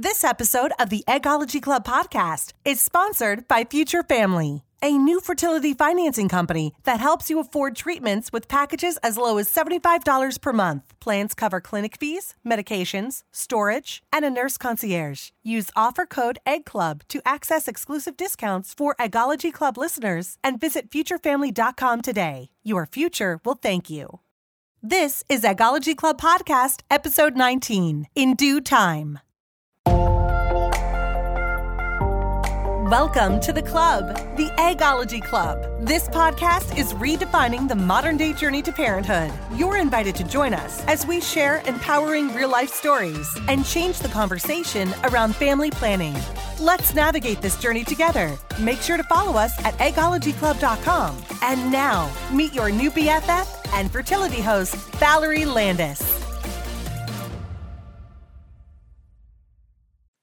This episode of the Eggology Club podcast is sponsored by Future Family, a new fertility financing company that helps you afford treatments with packages as low as $75 per month. Plans cover clinic fees, medications, storage, and a nurse concierge. Use offer code EGGCLUB to access exclusive discounts for Eggology Club listeners and visit futurefamily.com today. Your future will thank you. This is Eggology Club Podcast, episode 19, In Due Time. Welcome to the club, the Eggology Club. This podcast is redefining the modern day journey to parenthood. You're invited to join us as we share empowering real life stories and change the conversation around family planning. Let's navigate this journey together. Make sure to follow us at eggologyclub.com. And now, meet your new BFF and fertility host, Valerie Landis.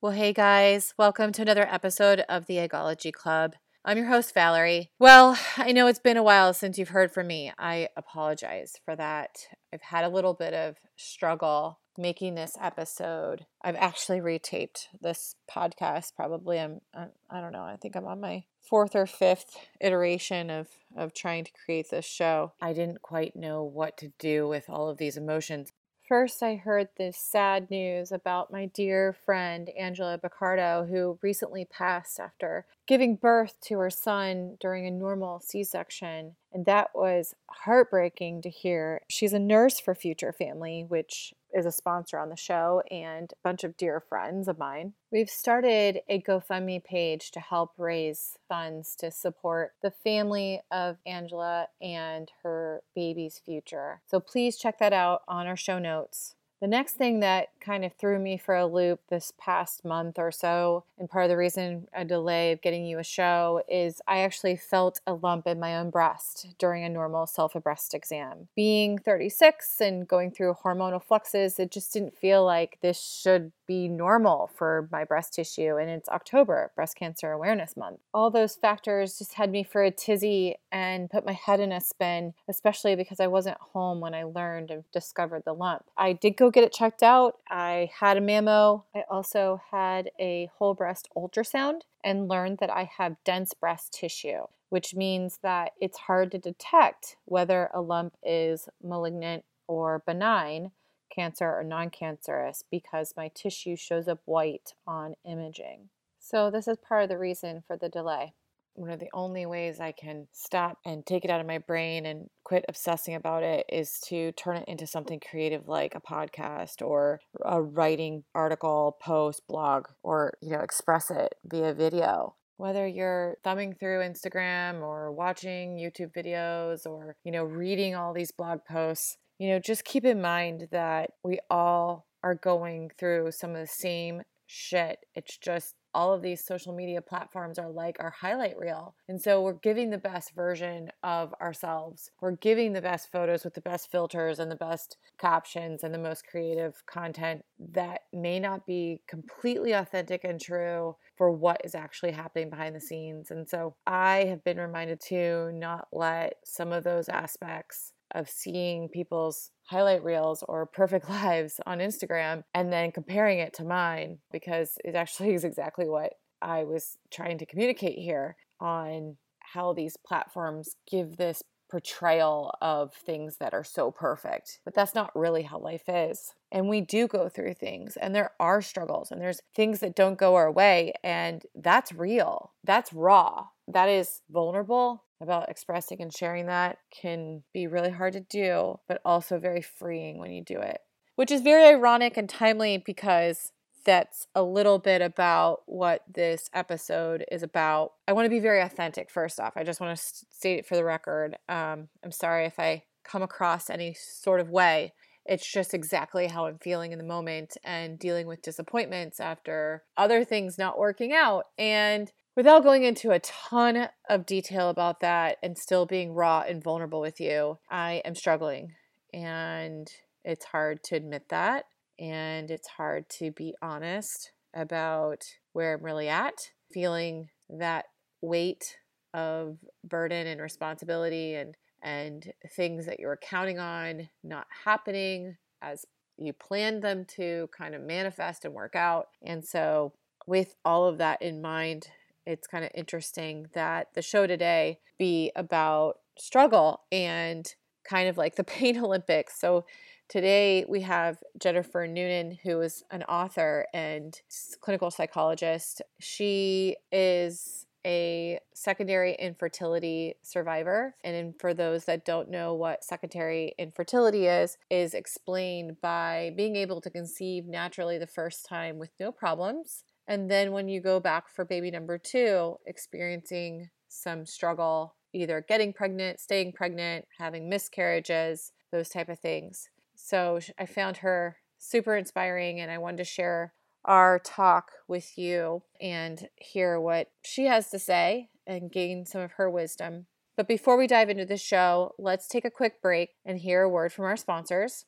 Well, hey guys, welcome to another episode of the Eggology Club. I'm your host, Valerie. Well, I know it's been a while since you've heard from me. I apologize for that. I've had a little bit of struggle making this episode. I've actually retaped this podcast. Probably, um, I'm, I don't know, I think I'm on my fourth or fifth iteration of of trying to create this show. I didn't quite know what to do with all of these emotions. First, I heard this sad news about my dear friend Angela Baccardo, who recently passed after giving birth to her son during a normal C section. And that was heartbreaking to hear. She's a nurse for Future Family, which is a sponsor on the show, and a bunch of dear friends of mine. We've started a GoFundMe page to help raise funds to support the family of Angela and her baby's future. So please check that out on our show notes. The next thing that kind of threw me for a loop this past month or so, and part of the reason a delay of getting you a show, is I actually felt a lump in my own breast during a normal self breast exam. Being 36 and going through hormonal fluxes, it just didn't feel like this should be normal for my breast tissue. And it's October, Breast Cancer Awareness Month. All those factors just had me for a tizzy and put my head in a spin, especially because I wasn't home when I learned and discovered the lump. I did go get it checked out. I had a mammo. I also had a whole breast ultrasound and learned that I have dense breast tissue, which means that it's hard to detect whether a lump is malignant or benign cancer or non cancerous because my tissue shows up white on imaging. So, this is part of the reason for the delay. One of the only ways I can stop and take it out of my brain and quit obsessing about it is to turn it into something creative like a podcast or a writing article, post, blog, or, you know, express it via video whether you're thumbing through Instagram or watching YouTube videos or, you know, reading all these blog posts, you know, just keep in mind that we all are going through some of the same shit. It's just all of these social media platforms are like our highlight reel. And so we're giving the best version of ourselves. We're giving the best photos with the best filters and the best captions and the most creative content that may not be completely authentic and true for what is actually happening behind the scenes. And so I have been reminded to not let some of those aspects of seeing people's highlight reels or perfect lives on Instagram and then comparing it to mine because it actually is exactly what I was trying to communicate here on how these platforms give this portrayal of things that are so perfect. But that's not really how life is. And we do go through things, and there are struggles, and there's things that don't go our way, and that's real. That's raw. That is vulnerable about expressing and sharing that can be really hard to do, but also very freeing when you do it. Which is very ironic and timely because that's a little bit about what this episode is about. I want to be very authentic, first off. I just want to state it for the record. Um, I'm sorry if I come across any sort of way. It's just exactly how I'm feeling in the moment and dealing with disappointments after other things not working out. And without going into a ton of detail about that and still being raw and vulnerable with you, I am struggling. And it's hard to admit that. And it's hard to be honest about where I'm really at, feeling that weight of burden and responsibility and and things that you were counting on not happening as you planned them to kind of manifest and work out. And so, with all of that in mind, it's kind of interesting that the show today be about struggle and kind of like the pain Olympics. So, today we have Jennifer Noonan, who is an author and clinical psychologist. She is a secondary infertility survivor. And for those that don't know what secondary infertility is, is explained by being able to conceive naturally the first time with no problems. And then when you go back for baby number two, experiencing some struggle, either getting pregnant, staying pregnant, having miscarriages, those type of things. So I found her super inspiring and I wanted to share our talk with you and hear what she has to say and gain some of her wisdom. But before we dive into the show, let's take a quick break and hear a word from our sponsors.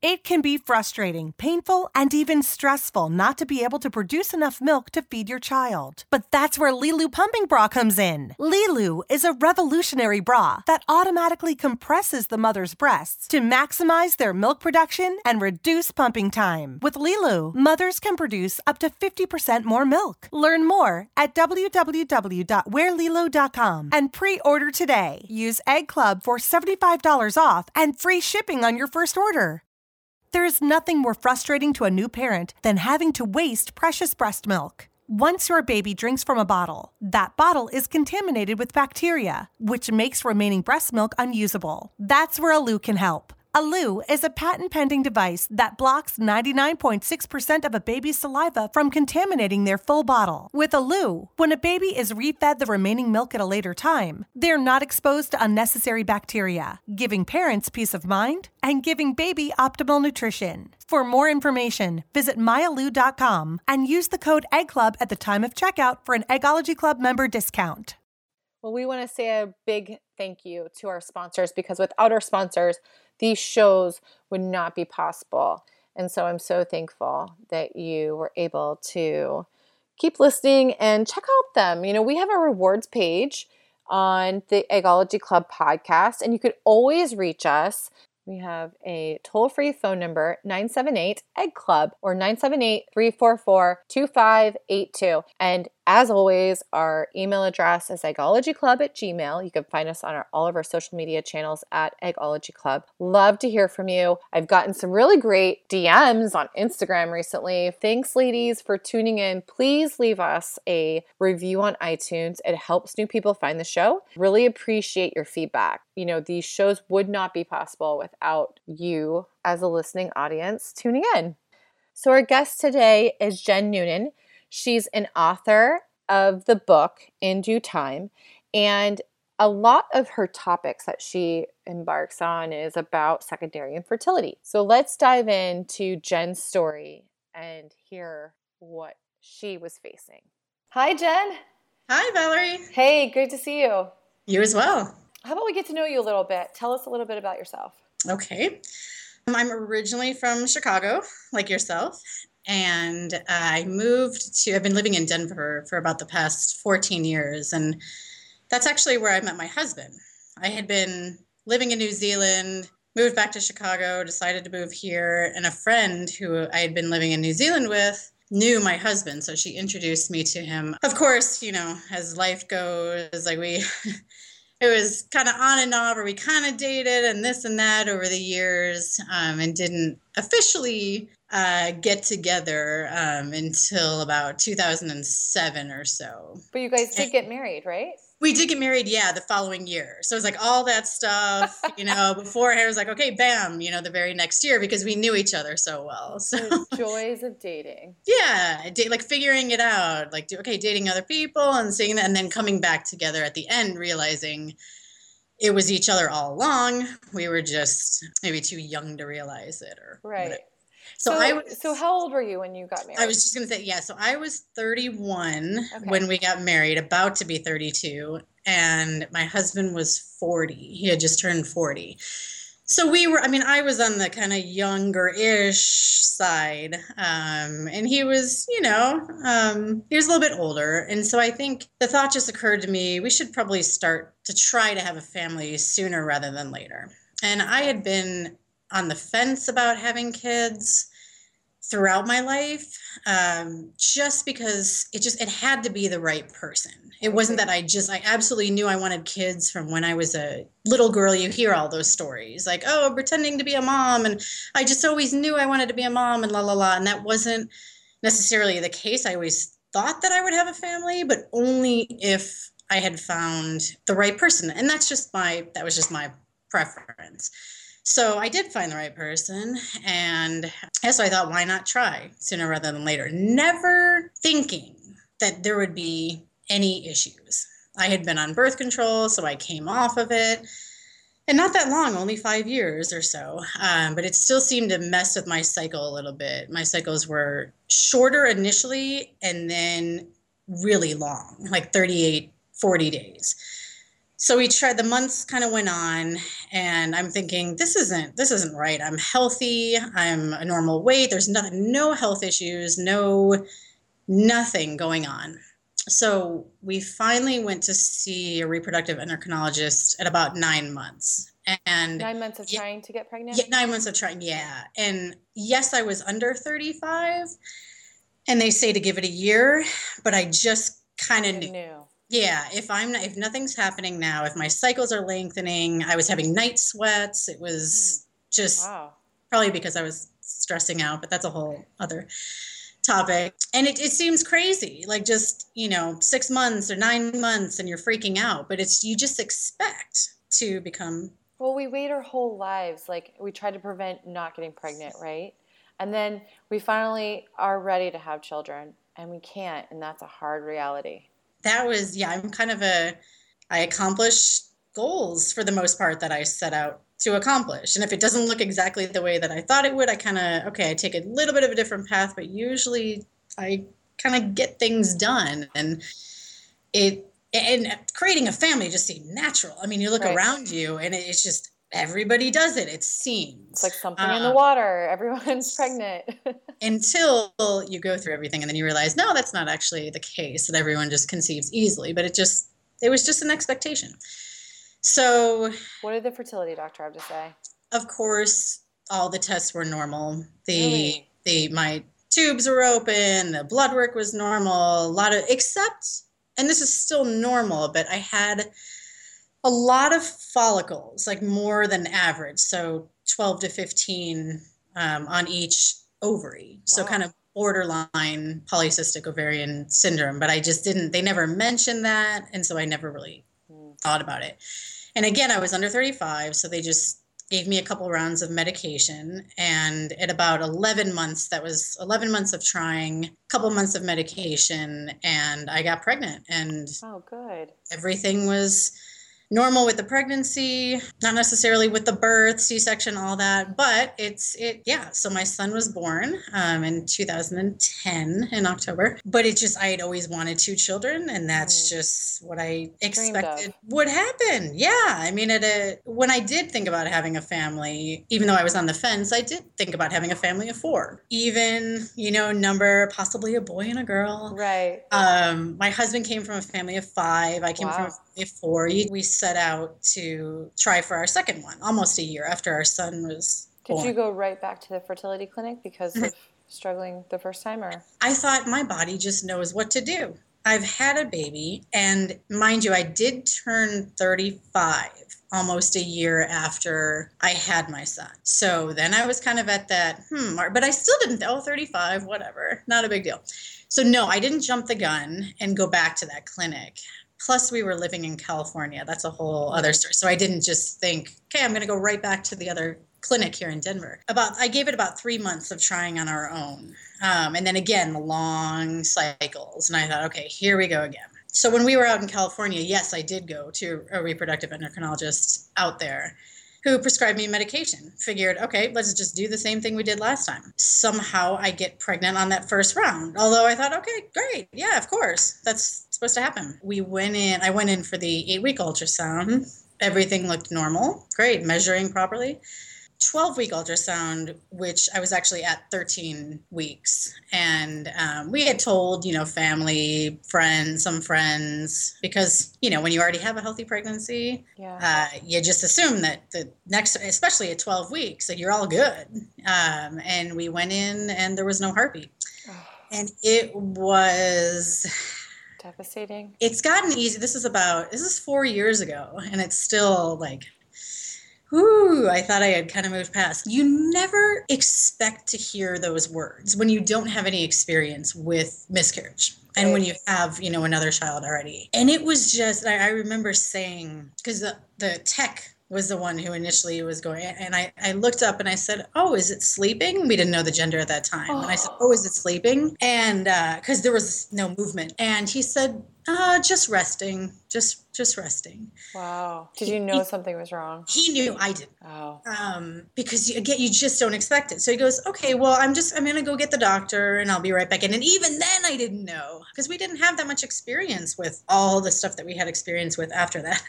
It can be frustrating, painful, and even stressful not to be able to produce enough milk to feed your child. But that's where Lilu Pumping Bra comes in. Lilu is a revolutionary bra that automatically compresses the mother's breasts to maximize their milk production and reduce pumping time. With Lilu, mothers can produce up to 50% more milk. Learn more at www.wearlilu.com and pre-order today. Use Egg Club for $75 off and free shipping on your first order. There is nothing more frustrating to a new parent than having to waste precious breast milk. Once your baby drinks from a bottle, that bottle is contaminated with bacteria, which makes remaining breast milk unusable. That's where Aloo can help. Aloo is a patent pending device that blocks 99.6% of a baby's saliva from contaminating their full bottle. With Aloo, when a baby is refed the remaining milk at a later time, they're not exposed to unnecessary bacteria, giving parents peace of mind and giving baby optimal nutrition. For more information, visit myaloo.com and use the code EGGCLUB at the time of checkout for an Eggology Club member discount. Well, we want to say a big thank you to our sponsors because without our sponsors, these shows would not be possible. And so I'm so thankful that you were able to keep listening and check out them. You know, we have a rewards page on the Eggology Club podcast, and you could always reach us we have a toll free phone number, 978 Egg Club or 978 344 2582. And as always, our email address is eggologyclub at gmail. You can find us on our, all of our social media channels at Eggology Club. Love to hear from you. I've gotten some really great DMs on Instagram recently. Thanks, ladies, for tuning in. Please leave us a review on iTunes. It helps new people find the show. Really appreciate your feedback. You know, these shows would not be possible without you as a listening audience tuning in. So, our guest today is Jen Noonan. She's an author of the book In Due Time, and a lot of her topics that she embarks on is about secondary infertility. So let's dive into Jen's story and hear what she was facing. Hi, Jen. Hi, Valerie. Hey, good to see you. You as well. How about we get to know you a little bit? Tell us a little bit about yourself. Okay. Um, I'm originally from Chicago, like yourself, and I moved to, I've been living in Denver for about the past 14 years. And that's actually where I met my husband. I had been living in New Zealand, moved back to Chicago, decided to move here. And a friend who I had been living in New Zealand with knew my husband. So she introduced me to him. Of course, you know, as life goes, like we. it was kind of on and off, or we kind of dated and this and that over the years, um, and didn't officially uh, get together um, until about 2007 or so. But you guys did get married, right? We did get married, yeah, the following year. So it was like all that stuff, you know, before it was like, okay, bam, you know, the very next year because we knew each other so well. So the joys of dating. Yeah, date, like figuring it out, like, okay, dating other people and seeing that, and then coming back together at the end, realizing it was each other all along. We were just maybe too young to realize it or right. Whatever. So, so I was. So how old were you when you got married? I was just gonna say yeah. So I was 31 okay. when we got married, about to be 32, and my husband was 40. He had just turned 40. So we were. I mean, I was on the kind of younger-ish side, um, and he was, you know, um, he was a little bit older. And so I think the thought just occurred to me: we should probably start to try to have a family sooner rather than later. And I had been on the fence about having kids throughout my life um, just because it just it had to be the right person. It wasn't that i just i absolutely knew i wanted kids from when i was a little girl. You hear all those stories like oh pretending to be a mom and i just always knew i wanted to be a mom and la la la and that wasn't necessarily the case. I always thought that i would have a family but only if i had found the right person and that's just my that was just my preference so I did find the right person. And so I thought, why not try sooner rather than later? Never thinking that there would be any issues. I had been on birth control, so I came off of it. And not that long, only five years or so. Um, but it still seemed to mess with my cycle a little bit. My cycles were shorter initially and then really long, like 38, 40 days so we tried the months kind of went on and i'm thinking this isn't this isn't right. I'm healthy i'm a normal weight there's nothing no health issues no nothing going on. So we finally went to see a reproductive endocrinologist at about nine months and nine months of yeah, trying to get pregnant? yeah nine months of trying yeah. And yes i was under 35 and they say to give it a year but i just kind of knew, knew yeah if i'm if nothing's happening now if my cycles are lengthening i was having night sweats it was mm. just wow. probably because i was stressing out but that's a whole other topic and it, it seems crazy like just you know six months or nine months and you're freaking out but it's you just expect to become well we wait our whole lives like we try to prevent not getting pregnant right and then we finally are ready to have children and we can't and that's a hard reality that was yeah i'm kind of a i accomplish goals for the most part that i set out to accomplish. And if it doesn't look exactly the way that i thought it would i kind of okay i take a little bit of a different path but usually i kind of get things done. And it and creating a family just seemed natural. I mean you look right. around you and it's just everybody does it it seems. It's like something uh, in the water everyone's pregnant. until you go through everything and then you realize no that's not actually the case that everyone just conceives easily but it just it was just an expectation. So what did the fertility doctor have to say? Of course all the tests were normal. The really? the my tubes were open the blood work was normal a lot of except and this is still normal but i had a lot of follicles, like more than average. So 12 to 15 um, on each ovary. So wow. kind of borderline polycystic ovarian syndrome. But I just didn't, they never mentioned that. And so I never really mm. thought about it. And again, I was under 35. So they just gave me a couple rounds of medication. And at about 11 months, that was 11 months of trying, a couple months of medication, and I got pregnant. And oh, good. Everything was normal with the pregnancy, not necessarily with the birth, C-section, all that, but it's it yeah. So my son was born um, in 2010 in October, but it just I had always wanted two children, and that's mm. just what I expected would happen. Yeah, I mean, at a when I did think about having a family, even though I was on the fence, I did think about having a family of four, even you know number possibly a boy and a girl. Right. Um, my husband came from a family of five. I came wow. from a family of four. We set out to try for our second one almost a year after our son was did born. you go right back to the fertility clinic because of struggling the first time or i thought my body just knows what to do i've had a baby and mind you i did turn 35 almost a year after I had my son. So then I was kind of at that, hmm, but I still didn't, oh, 35, whatever, not a big deal. So no, I didn't jump the gun and go back to that clinic plus we were living in california that's a whole other story so i didn't just think okay i'm going to go right back to the other clinic here in denver about i gave it about three months of trying on our own um, and then again the long cycles and i thought okay here we go again so when we were out in california yes i did go to a reproductive endocrinologist out there who prescribed me medication. Figured, okay, let's just do the same thing we did last time. Somehow I get pregnant on that first round. Although I thought, okay, great. Yeah, of course. That's supposed to happen. We went in, I went in for the eight week ultrasound. Everything looked normal. Great, measuring properly. 12 week ultrasound, which I was actually at 13 weeks. And um, we had told, you know, family, friends, some friends, because, you know, when you already have a healthy pregnancy, yeah. uh, you just assume that the next, especially at 12 weeks, that you're all good. Um, and we went in and there was no heartbeat. and it was devastating. It's gotten easy. This is about, this is four years ago, and it's still like, Ooh, I thought I had kind of moved past. You never expect to hear those words when you don't have any experience with miscarriage and when you have, you know, another child already. And it was just, I, I remember saying, because the, the tech was the one who initially was going and I, I looked up and i said oh is it sleeping? We didn't know the gender at that time. Oh. and i said oh. Is it sleeping? And because uh, there was no movement. And he said uh, just resting just just resting. Wow. Did you know he, something was wrong? He knew i didn't. oh. Um because you, again you just don't expect it. So he goes okay well i'm just i'm gonna go get the doctor and i'll be right back in. And even then i didn't know because we didn't have that much experience with all the stuff that we had experience with after that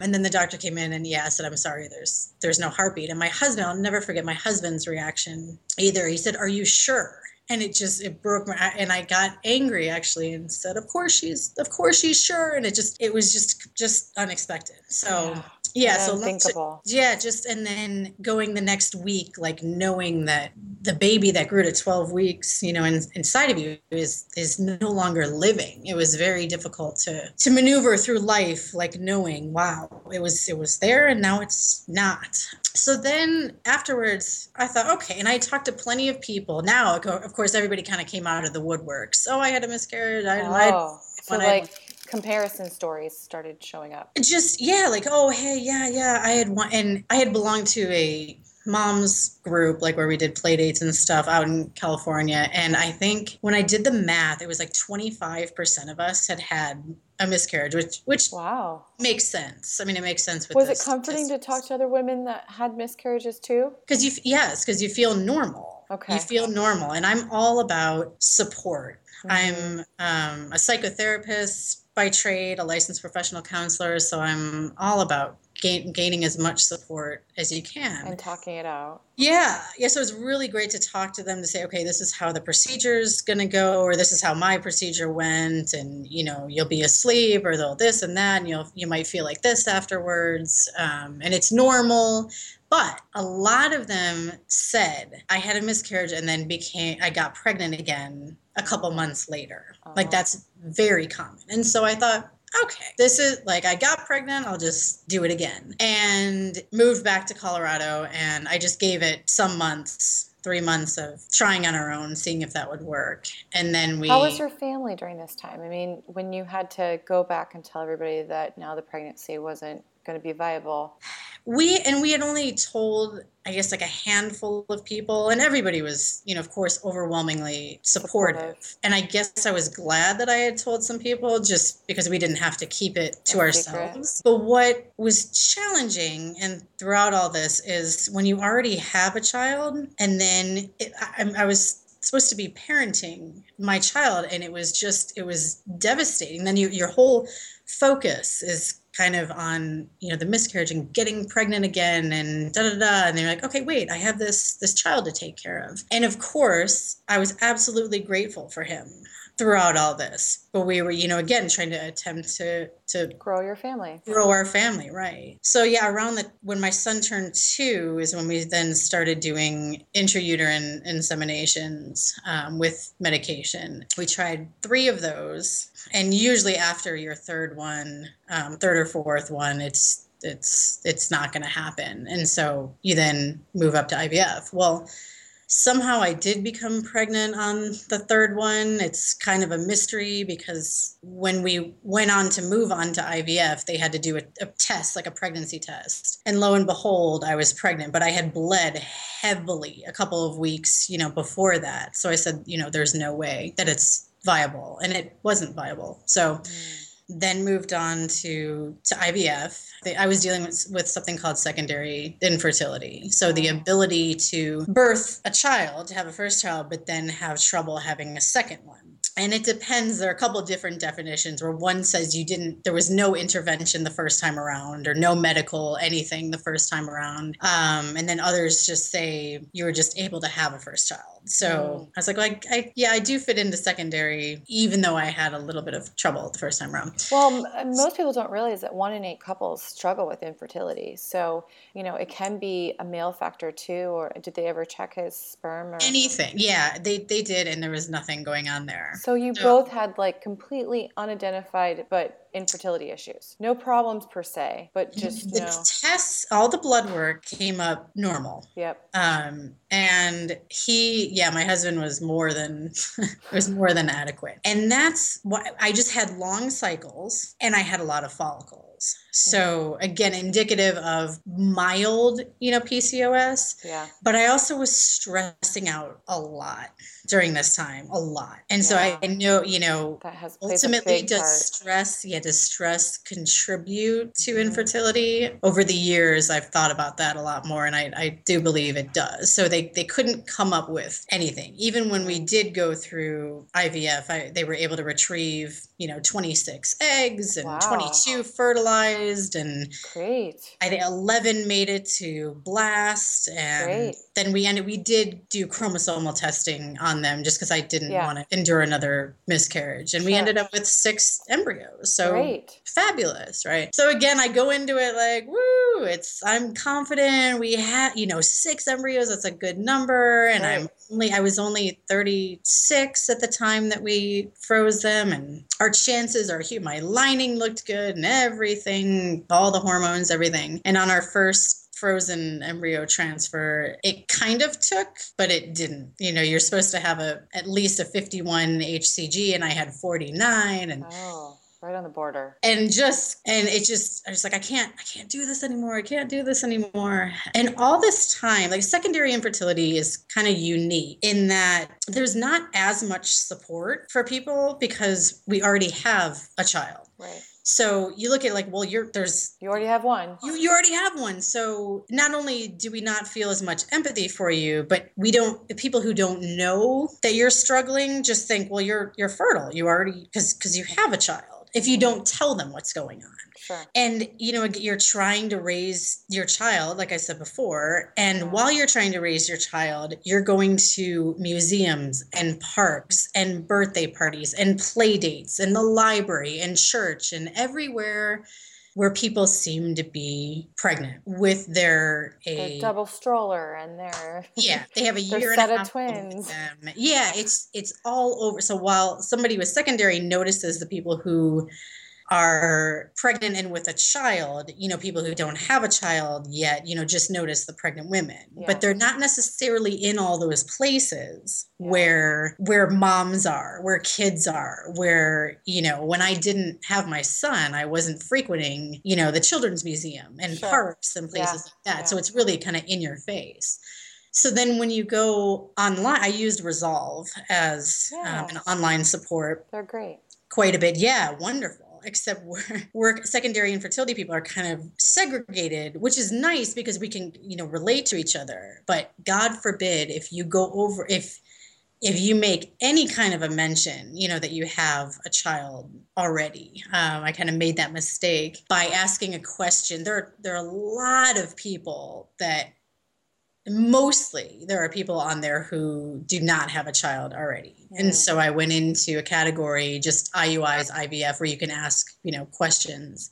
and then the doctor came in and yeah said i'm sorry there's there's no heartbeat. And my husband i'll never forget my husband's reaction either. He said are you sure? And it just it broke my and i got angry actually and said of course she's of course she's sure. And it just it was just just unexpected. So yeah yeah so unthinkable. yeah just and then going the next week like knowing that the baby that grew to 12 weeks you know in, inside of you is is no longer living. It was very difficult to to maneuver through life like knowing wow it was it was there and now it's not. So then afterwards i thought okay and i talked to plenty of people. Now of course everybody kind of came out of the woodwork. So i had a miscarriage i, oh, so like comparison stories started showing up. Just yeah like oh hey yeah yeah i had one and i had belonged to a mom's group like where we did play dates and stuff out in california and i think when i did the math it was like 25% of us had had a miscarriage which which wow. makes sense. I mean it makes sense with was it comforting to talk to other women that had miscarriages too? Because you yes because you feel normal. Okay. you feel normal and i'm all about support. Mm-hmm. i'm um, a psychotherapist by trade, a licensed professional counselor, so I'm all about gain, gaining as much support as you can and talking it out. Yeah, yeah. So it's really great to talk to them to say, okay, this is how the procedure's going to go, or this is how my procedure went, and you know, you'll be asleep, or they'll this and that, and you'll you might feel like this afterwards, um, and it's normal. But a lot of them said, I had a miscarriage and then became, I got pregnant again a couple months later. Uh-huh. Like that's very common. And so I thought, okay, this is like I got pregnant, I'll just do it again. And moved back to Colorado and I just gave it some months three months of trying on our own, seeing if that would work. And then we. How was your family during this time? I mean, when you had to go back and tell everybody that now the pregnancy wasn't going to be viable? We and we had only told, I guess, like a handful of people, and everybody was, you know, of course, overwhelmingly supportive. supportive. And I guess I was glad that I had told some people, just because we didn't have to keep it to ourselves. Secret. But what was challenging, and throughout all this, is when you already have a child, and then it, I, I was supposed to be parenting my child and it was just it was devastating then you, your whole focus is kind of on you know the miscarriage and getting pregnant again and da da da and they're like okay wait i have this this child to take care of. And of course i was absolutely grateful for him throughout all this but we were you know again trying to attempt to to grow your family. grow our family right. So yeah around the when my son turned two is when we then started doing intrauterine inseminations um, with medication. We tried three of those and usually after your third one um, third or fourth one it's it's it's not going to happen. And so you then move up to ivf well somehow I did become pregnant on the third one. It's kind of a mystery because when we went on to move on to IVF, they had to do a, a, test, like a pregnancy test. And lo and behold, I was pregnant, but I had bled heavily a couple of weeks, you know, before that. So I said, you know, there's no way that it's viable. And it wasn't viable. So. Mm then moved on to to IVF. I was dealing with, with something called secondary infertility. So the ability to birth a child, to have a first child, but then have trouble having a second one. and it depends there are a couple of different definitions where one says you didn't there was no intervention the first time around or no medical anything the first time around um, and then others just say you were just able to have a first child so mm. I was like, like I, yeah, I do fit into secondary, even though I had a little bit of trouble the first time around. Well, most people don't realize that one in eight couples struggle with infertility. So, you know, it can be a male factor too, or did they ever check his sperm or anything? Yeah, they, they did, and there was nothing going on there. So you so, both had like completely unidentified, but infertility issues. No problems per se, but just the no. tests, all the blood work came up normal. Yep. Um, and he, yeah, my husband was more than was more than adequate, and that's why I just had long cycles, and I had a lot of follicles. So again, indicative of mild, you know, PCOS. Yeah. But I also was stressing out a lot during this time, a lot. And yeah. so I, I know, you know, that has ultimately does part. stress, yeah, does stress contribute to mm-hmm. infertility? Over the years, I've thought about that a lot more, and I, I do believe it does. So they they couldn't come up with anything. Even when we did go through IVF, I, they were able to retrieve, you know, 26 eggs and wow. 22 and great. I think eleven made it to blast, and great. then we ended. We did do chromosomal testing on them just because I didn't yeah. want to endure another miscarriage, and sure. we ended up with six embryos. So great. fabulous, right? So again, I go into it like, woo! It's I'm confident. We had you know six embryos. That's a good number, and right. I'm only I was only 36 at the time that we froze them, and our chances are huge. My lining looked good and everything, all the hormones, everything. And on our first frozen embryo transfer it kind of took but it didn't you know you're supposed to have a at least a 51 hcg and i had 49 and oh right on the border and just and it just i was like i can't i can't do this anymore i can't do this anymore and all this time like secondary infertility is kind of unique in that there's not as much support for people because we already have a child right so you look at like, well, you're there's you already have one. You you already have one. So not only do we not feel as much empathy for you, but we don't people who don't know that you're struggling just think, well, you're you're fertile. You already because because you have a child if you don't tell them what's going on. Sure. And you know, you're trying to raise your child, like I said before, and mm-hmm. while you're trying to raise your child, you're going to museums and parks and birthday parties and play dates and the library and church and everywhere where people seem to be pregnant with their a double stroller and their yeah they have a year set and a of twins. yeah it's it's all over. So while somebody with secondary notices the people who are pregnant and with a child, you know, people who don't have a child yet, you know, just notice the pregnant women. Yeah. But they're not necessarily in all those places yeah. where where moms are, where kids are, where, you know, when I didn't have my son, I wasn't frequenting, you know, the children's museum and sure. parks and places yeah. like that. So it's really kind of in your face. So then when you go online, I used Resolve as um, an online support. They're great. Quite a bit. Yeah, wonderful except work secondary infertility people are kind of segregated which is nice because we can you know relate to each other. But god forbid if you go over if if you make any kind of a mention you know that you have a child already. Um, i kind of made that mistake by asking a question. There are, there are a lot of people that mostly there are people on there who do not have a child already mm. and so i went into a category just iuis ivf where you can ask you know questions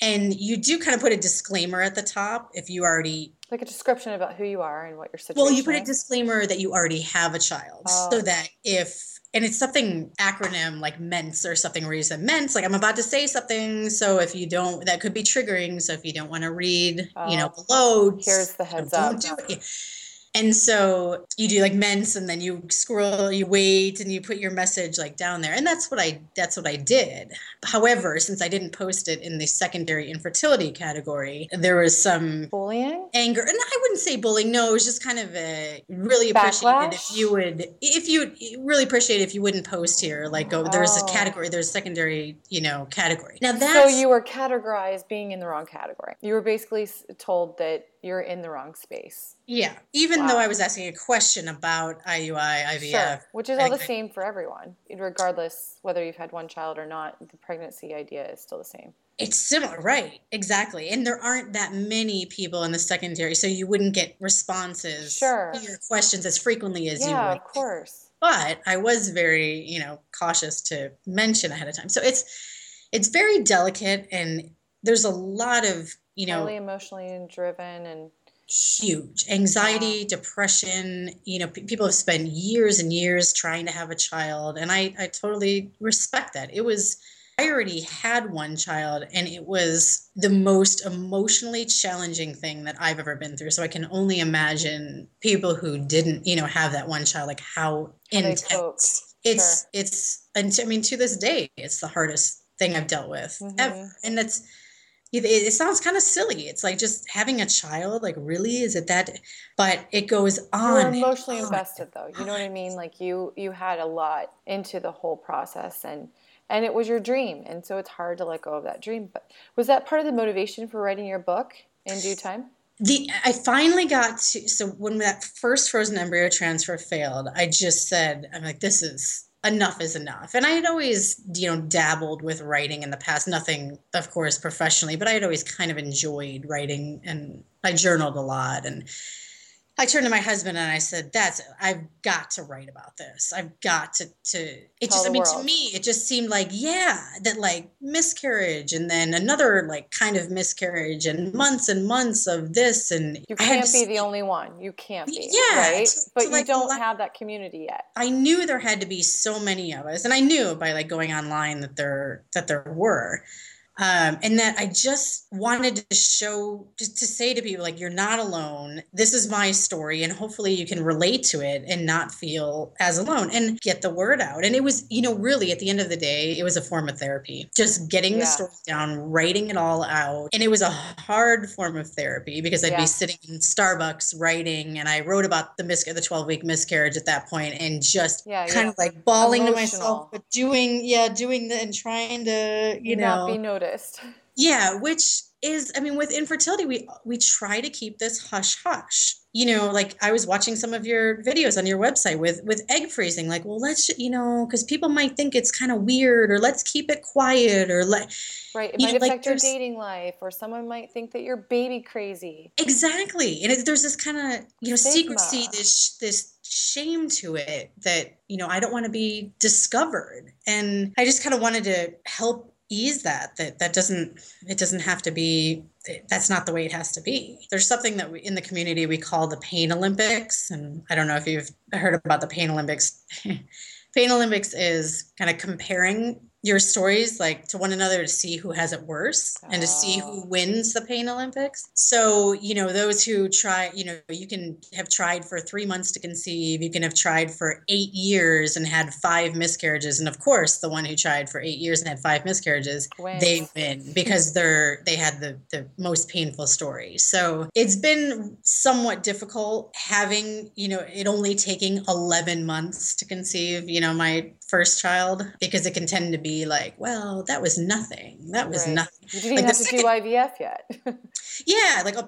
and you do kind of put a disclaimer at the top if you already like a description about who you are and what your situation well you put is. a disclaimer that you already have a child oh. so that if and it's something acronym like MENTS or something where you said MENTS, like I'm about to say something. So if you don't, that could be triggering. So if you don't want to read, oh, you know, oh. below, here's the heads up. Do it. And so you do like MENTS and then you scroll, you wait and you put your message like down there. And that's what I that's what I did. However, since I didn't post it in the secondary infertility category, there was some bullying? Anger. And I wouldn't say bullying. No, it was just kind of a really appreciated if you would if you really appreciate if you wouldn't post here. Like go there's oh. a category, there's a secondary, you know, category. Now that's So you were categorized being in the wrong category. You were basically told that you're in the wrong space. Yeah. Even Wow. though I was asking a question about IUI, IVF. Sure, which is all the same for everyone, regardless whether you've had one child or not. The pregnancy idea is still the same. It's similar, right? Exactly. And there aren't that many people in the secondary, so you wouldn't get responses Sure. to your questions as frequently as you yeah, would. of course. But I was very, you know, cautious to mention ahead of time. So it's it's very delicate and there's a lot of, you know, Highly emotionally driven and huge anxiety depression you know p- people have spent years and years trying to have a child and i i totally respect that. It was i already had one child and it was the most emotionally challenging thing that i've ever been through. So i can only imagine people who didn't you know have that one child like how How intense. it's Sure. it's and i mean to this day it's the hardest thing i've dealt with Mhm. ever and that's it, it sounds kind of silly. It's like just having a child like really is it that but it goes on and emotionally on. invested though. You know what i mean? like you you had a lot into the whole process and and it was your dream and so it's hard to let go of that dream. But was that part of the motivation for writing your book in due time? The i finally got to so when that first frozen embryo transfer failed i just said i'm like this is enough is enough. And i had always you know dabbled with writing in the past nothing of course professionally but i had always kind of enjoyed writing and i journaled a lot and I turned to my husband and I said, "That's it. I've got to write about this. I've got to to." It Tell just, I mean, to me, it just seemed like, yeah, that like miscarriage and then another like kind of miscarriage and months and months of this and you can't to be the only one you can't be Yeah, right to- but to, you like, don't let- have that community yet I knew there had to be so many of us, and I knew by like going online that there that there were, um, and that I just wanted to show, just to say to people like, you're not alone. This is my story, and hopefully you can relate to it and not feel as alone, and get the word out. And it was, you know, really at the end of the day, it was a form of therapy. Just getting Yeah. the story down, writing it all out, and it was a hard form of therapy because I'd Yeah. be sitting in Starbucks writing, and I wrote about the mis- the 12 week miscarriage at that point, and just Yeah, kind of like bawling to myself, but doing yeah, doing the and trying to you not know be noticed yeah, which is I mean with infertility we we try to keep this hush hush. You know, like I was watching some of your videos on your website with with egg freezing like, well, let's you know, cuz people might think it's kind of weird or let's keep it quiet or let right it might know, like, affect your dating life or someone might think that you're baby crazy Exactly. And it, there's this kind of, you know, Stigma. secrecy, this this shame to it that, you know, I don't want to be discovered. And I just kind of wanted to help ease that that that doesn't it doesn't have to be that's not the way it has to be. There's something that we, in the community we call the pain olympics and I don't know if you've heard about the pain olympics. pain olympics is kind of comparing your stories like to one another to see who has it worse and to see who Oh. wins the pain olympics. So you know those who try you know you can have tried for three months to conceive. You can have tried for eight years and had five miscarriages. And of course the one who tried for eight years and had five miscarriages they win because they're they had the the most painful story. So it's been somewhat difficult having you know it only taking 11 months to conceive. You know my first child because it can tend to be like well that was nothing that was Right. nothing you didn't Like, have to do ivf yet yeah like oh,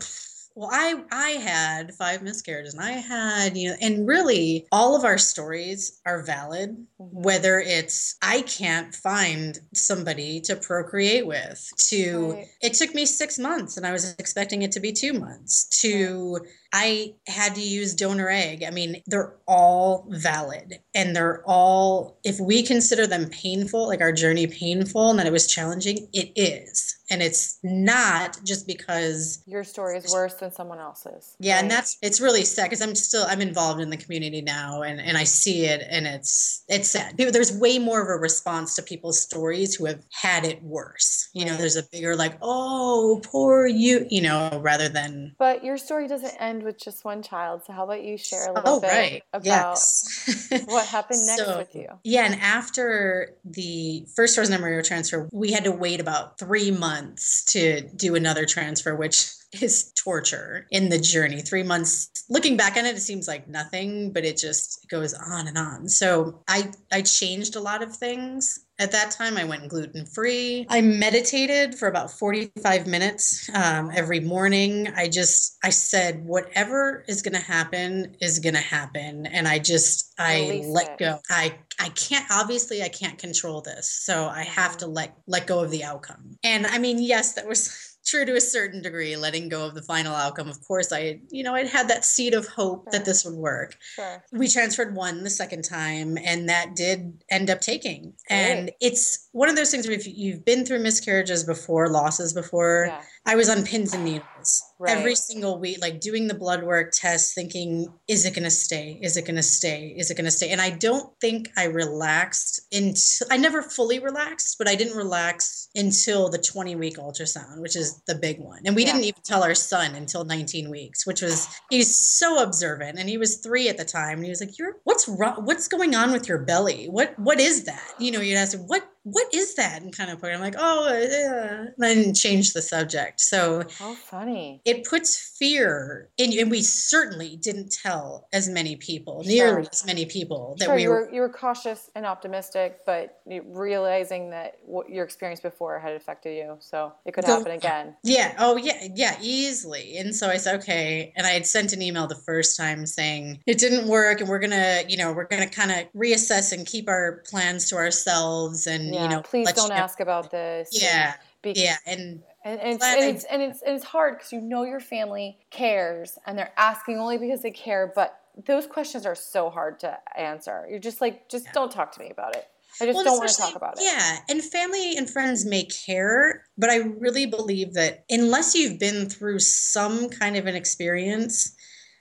well i i had five miscarriages and i had you know and really all of our stories are valid Mhm. whether it's i can't find somebody to procreate with to Right. it took me six months and i was expecting it to be two months to i had to use donor egg. I mean they're all valid and they're all if we consider them painful like our journey painful and that it was challenging it is. And it's not just because your story is worse than someone else's. Yeah and that's it's really sad because i'm still i'm involved in the community now and and i see it and it's it's sad. People- there's way more of a response to people's stories who have had it worse. You know there's a bigger like oh poor you you know rather than But your story doesn't end with just one child. So how about you share a little oh bit right about yes what happened next So, with you? Yeah, and after the first frozen embryo transfer, we had to wait about three months to do another transfer, which is torture in the journey. Three months, looking back on it, it seems like nothing, but it just goes on and on. So I I changed a lot of things at that time, I went gluten free. I meditated for about 45 minutes um, every morning. I just, I said, whatever is going to happen is going to happen. And I just, I Release let it. go. I, I can't, obviously, I can't control this. So I have to let, let go of the outcome. And I mean, yes, that was true to a certain degree, letting go of the final outcome. Of course, I, you know, I had that seed of hope sure. that this would work. Sure. We transferred one the second time, and that did end up taking. Great. And it's one of those things where if you've been through miscarriages before, losses before, yeah. I was on pins and needles right. every single week, like doing the blood work test, thinking, is it going to stay? Is it going to stay? Is it going to stay? And I don't think I relaxed until I never fully relaxed, but I didn't relax until the 20 week ultrasound, which is the big one. And we yeah. didn't even tell our son until 19 weeks, which was, he's so observant. And he was three at the time. And he was like, You're, what's wrong? What's going on with your belly? What, what is that? You know, you'd ask him, what, what is that? And kind of put, I'm like, oh, yeah. And then change the subject. So how funny. It puts fear in you. And we certainly didn't tell as many people, nearly as many people that sure, we you were, you were cautious and optimistic, but realizing that what your experience before had affected you. So it could happen again. Yeah. Oh, yeah. Yeah. Easily. And so I said, okay. And I had sent an email the first time saying it didn't work. And we're going to, you know, we're going to kind of reassess and keep our plans to ourselves. And, yeah, you know, please don't ask know. about this. Yeah. And, yeah. And, and, and, it's, and, it's, and it's and it's hard because you know your family cares and they're asking only because they care, but those questions are so hard to answer. You're just like, just yeah. don't talk to me about it. I just well, don't want to talk about it. Yeah, and family and friends may care, but I really believe that unless you've been through some kind of an experience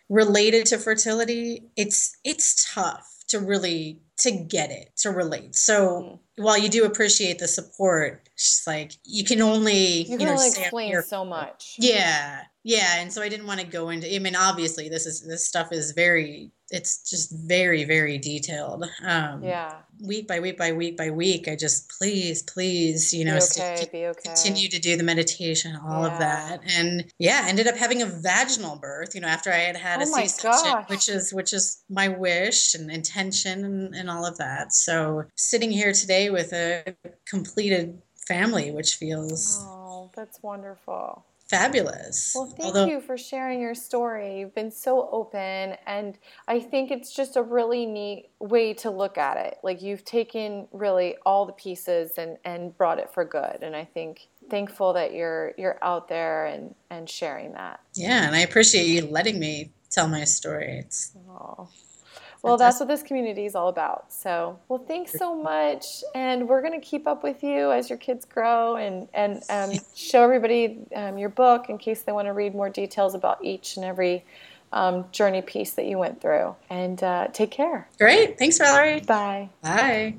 related to fertility, it's it's tough to really to get it to relate. So mm. while you do appreciate the support it's like you can only you, can you know only explain so much. Yeah yeah and so i didn't want to go into i mean obviously this is this stuff is very it's just very very detailed. Um yeah. week by week by week by week i just please please you know be okay, be okay. continue to do the meditation all yeah. of that. And yeah ended up having a vaginal birth you know after i had had oh a c-section which is which is my wish and intention and, and all of that. So sitting here today with a completed family which feels oh that's wonderful fabulous. Well, thank Although, you for sharing your story. You've been so open, and I think it's just a really neat way to look at it. Like you've taken really all the pieces and and brought it for good. And I think thankful that you're you're out there and and sharing that. Yeah, and I appreciate you letting me tell my story. It's oh. Well, that's what this community is all about. So, well, thanks so much, and we're going to keep up with you as your kids grow, and and um, show everybody um, your book in case they want to read more details about each and every um, journey piece that you went through. And uh, take care. Great, thanks, Valerie. Bye. Bye.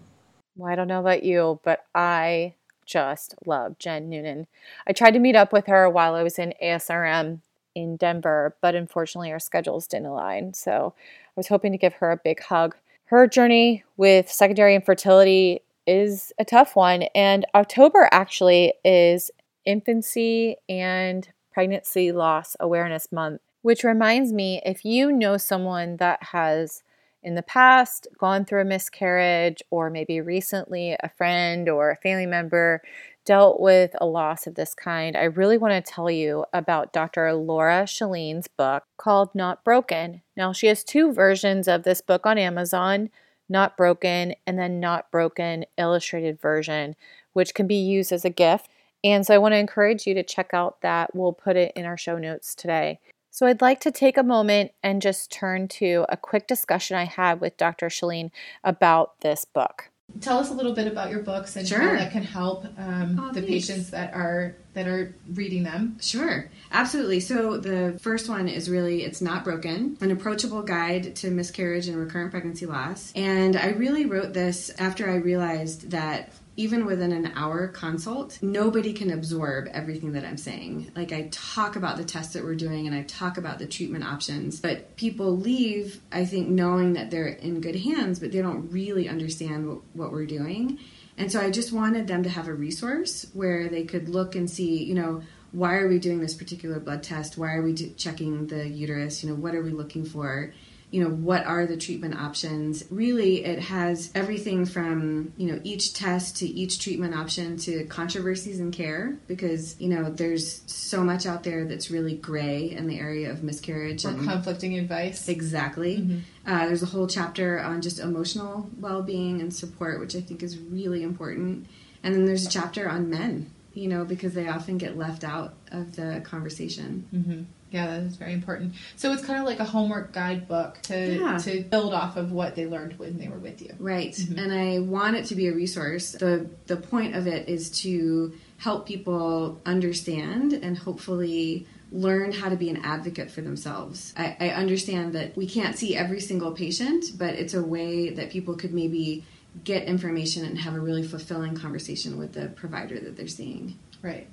Well, I don't know about you, but I just love Jen Noonan. I tried to meet up with her while I was in ASRM in Denver, but unfortunately our schedules didn't align. So I was hoping to give her a big hug. Her journey with secondary infertility is a tough one, and October actually is Infancy and Pregnancy Loss Awareness Month, which reminds me if you know someone that has in the past gone through a miscarriage, or maybe recently a friend or a family member dealt with a loss of this kind, I really want to tell you about Dr. Lora Shahine's book called Not Broken. Now, she has two versions of this book on Amazon Not Broken and then Not Broken Illustrated version, which can be used as a gift. And so I want to encourage you to check out that. We'll put it in our show notes today. So I'd like to take a moment and just turn to a quick discussion I had with Dr. Shahine about this book tell us a little bit about your books and sure. how that can help um, oh, the thanks. patients that are that are reading them sure absolutely so the first one is really it's not broken an approachable guide to miscarriage and recurrent pregnancy loss and i really wrote this after i realized that even within an hour consult, nobody can absorb everything that I'm saying. Like I talk about the tests that we're doing and I talk about the treatment options, but people leave, I think, knowing that they're in good hands, but they don't really understand what, what we're doing. And so I just wanted them to have a resource where they could look and see, you know, why are we doing this particular blood test? Why are we checking the uterus? You know, what are we looking for? You know what are the treatment options? Really it has everything from you know each test to each treatment option to controversies in care because you know there's so much out there that's really gray in the area of miscarriage or and conflicting advice. Exactly. Mm-hmm. uh, there's a whole chapter on just emotional well-being and support which i think is really important. And then there's a chapter on men you know because they often get left out of the conversation. Mm-hmm. Yeah, that is very important. So it's kind of like a homework guidebook to yeah. to build off of what they learned when they were with you. Right. Mm-hmm. And I want it to be a resource. The the point of it is to help people understand and hopefully learn how to be an advocate for themselves. I, I understand that we can't see every single patient, but it's a way that people could maybe get information and have a really fulfilling conversation with the provider that they're seeing. Right.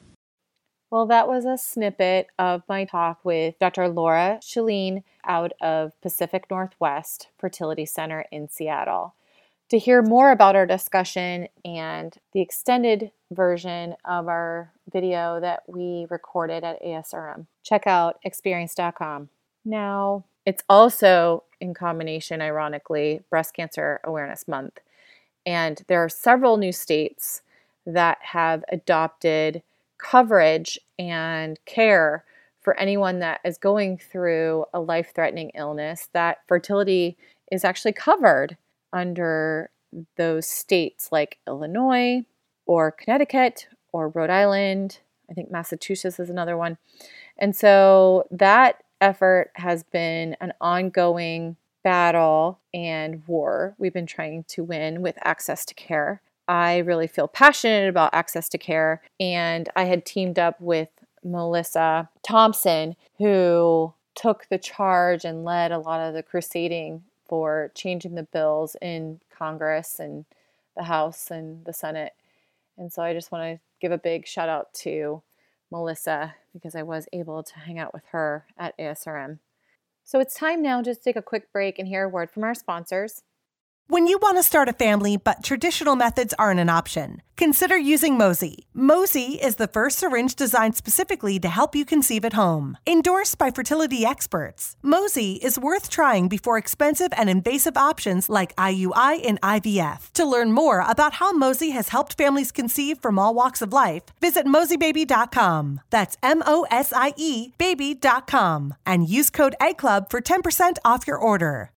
Well, that was a snippet of my talk with Dr. Lora Shahine out of Pacific Northwest Fertility Center in Seattle. To hear more about our discussion and the extended version of our video that we recorded at ASRM, check out experience.com. Now, it's also in combination, ironically, Breast Cancer Awareness Month. And there are several new states that have adopted coverage and care for anyone that is going through a life threatening illness, that fertility is actually covered under those states like Illinois or Connecticut or Rhode Island. I think Massachusetts is another one. And so that effort has been an ongoing battle and war we've been trying to win with access to care. I really feel passionate about access to care. And I had teamed up with Melissa Thompson, who took the charge and led a lot of the crusading for changing the bills in Congress and the House and the Senate. And so I just want to give a big shout out to Melissa because I was able to hang out with her at ASRM. So it's time now just to take a quick break and hear a word from our sponsors. When you want to start a family, but traditional methods aren't an option, consider using Mosie. Mosie is the first syringe designed specifically to help you conceive at home. Endorsed by fertility experts, Mosie is worth trying before expensive and invasive options like IUI and IVF. To learn more about how Mosie has helped families conceive from all walks of life, visit mosiebaby.com. That's M O S I E baby.com and use code EGGCLUB for 10% off your order.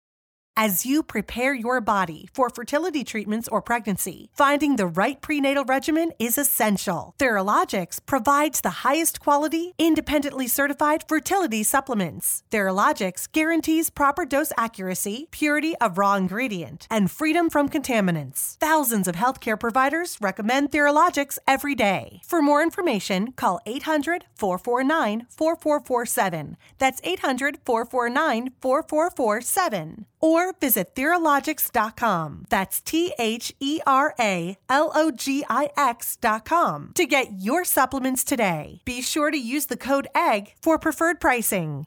As you prepare your body for fertility treatments or pregnancy, finding the right prenatal regimen is essential. Theralogix provides the highest quality, independently certified fertility supplements. Theralogix guarantees proper dose accuracy, purity of raw ingredient, and freedom from contaminants. Thousands of healthcare providers recommend Theralogix every day. For more information, call 800 449 4447. That's 800 449 4447 or visit Theralogix.com. That's T H E R A L O G I X.com to get your supplements today. Be sure to use the code EGG for preferred pricing.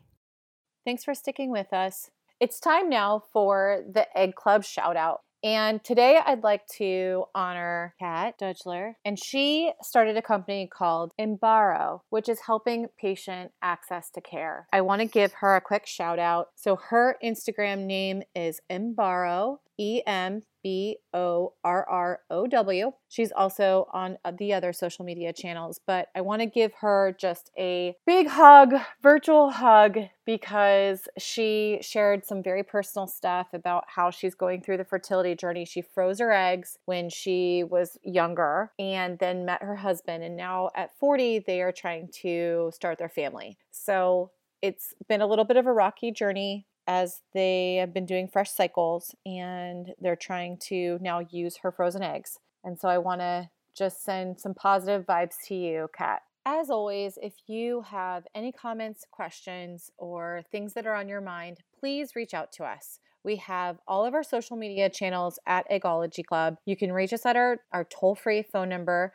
Thanks for sticking with us. It's time now for the Egg Club shout out. And today I'd like to honor Kat Dudgler. And she started a company called Emborrow, which is helping patient access to care. I want to give her a quick shout out. So her Instagram name is Emborrow, E M B O R R O W. She's also on uh, the other social media channels, but I want to give her just a big hug, virtual hug, because she shared some very personal stuff about how she's going through the fertility journey. She froze her eggs when she was younger and then met her husband, and now at 40, they are trying to start their family. So it's been a little bit of a rocky journey as they have been doing fresh cycles and they're trying to now use her frozen eggs. And so I want to just send some positive vibes to you, Kat. As always, if you have any comments, questions, or things that are on your mind, please reach out to us. We have all of our social media channels at Eggology Club. You can reach us at our, our toll free phone number,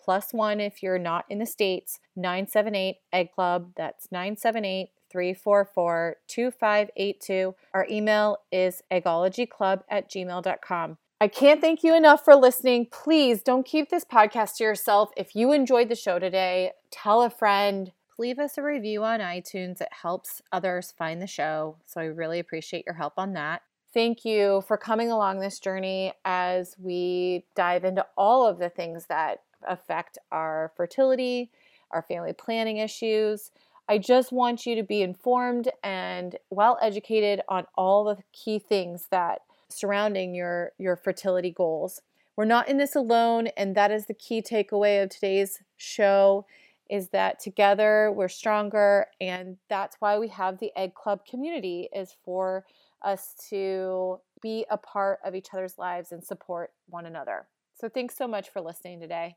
plus one if you're not in the States, 978 Egg Club. That's 978 344 2582. Our email is eggologyclub at gmail.com. I can't thank you enough for listening. Please don't keep this podcast to yourself. If you enjoyed the show today, tell a friend. Leave us a review on iTunes. It helps others find the show. So I really appreciate your help on that. Thank you for coming along this journey as we dive into all of the things that affect our fertility, our family planning issues. I just want you to be informed and well educated on all the key things that surrounding your your fertility goals. We're not in this alone and that is the key takeaway of today's show is that together we're stronger and that's why we have the egg club community is for us to be a part of each other's lives and support one another. So thanks so much for listening today.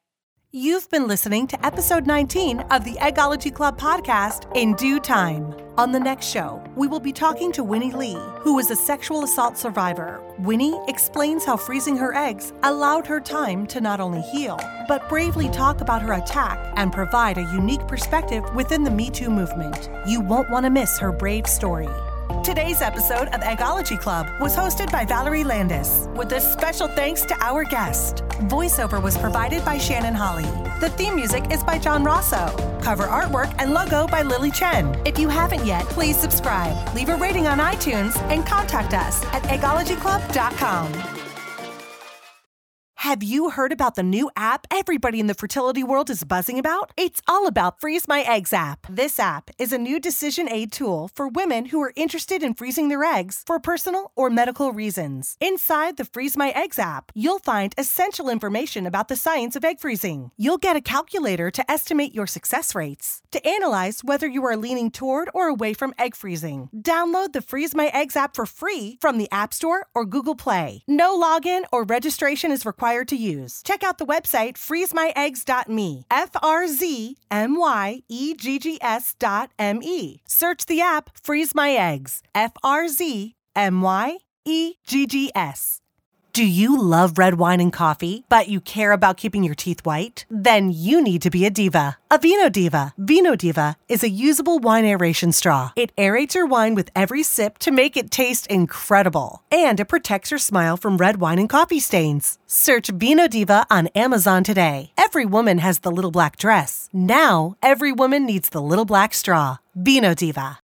You've been listening to episode 19 of the Eggology Club podcast in due time. On the next show, we will be talking to Winnie Lee, who is a sexual assault survivor. Winnie explains how freezing her eggs allowed her time to not only heal, but bravely talk about her attack and provide a unique perspective within the Me Too movement. You won't want to miss her brave story. Today's episode of Eggology Club was hosted by Valerie Landis, with a special thanks to our guest. Voiceover was provided by Shannon Holly. The theme music is by John Rosso. Cover artwork and logo by Lily Chen. If you haven't yet, please subscribe, leave a rating on iTunes, and contact us at eggologyclub.com. Have you heard about the new app everybody in the fertility world is buzzing about? It's all about Freeze My Eggs app. This app is a new decision aid tool for women who are interested in freezing their eggs for personal or medical reasons. Inside the Freeze My Eggs app, you'll find essential information about the science of egg freezing. You'll get a calculator to estimate your success rates, to analyze whether you are leaning toward or away from egg freezing. Download the Freeze My Eggs app for free from the App Store or Google Play. No login or registration is required to use. Check out the website freezemyeggs.me. F R Z M Y E G G S dot M E. Search the app Freeze My Eggs. F R Z M Y E G G S. Do you love red wine and coffee, but you care about keeping your teeth white? Then you need to be a diva. A Vino Diva. Vino Diva is a usable wine aeration straw. It aerates your wine with every sip to make it taste incredible. And it protects your smile from red wine and coffee stains. Search Vino Diva on Amazon today. Every woman has the little black dress. Now, every woman needs the little black straw. Vino Diva.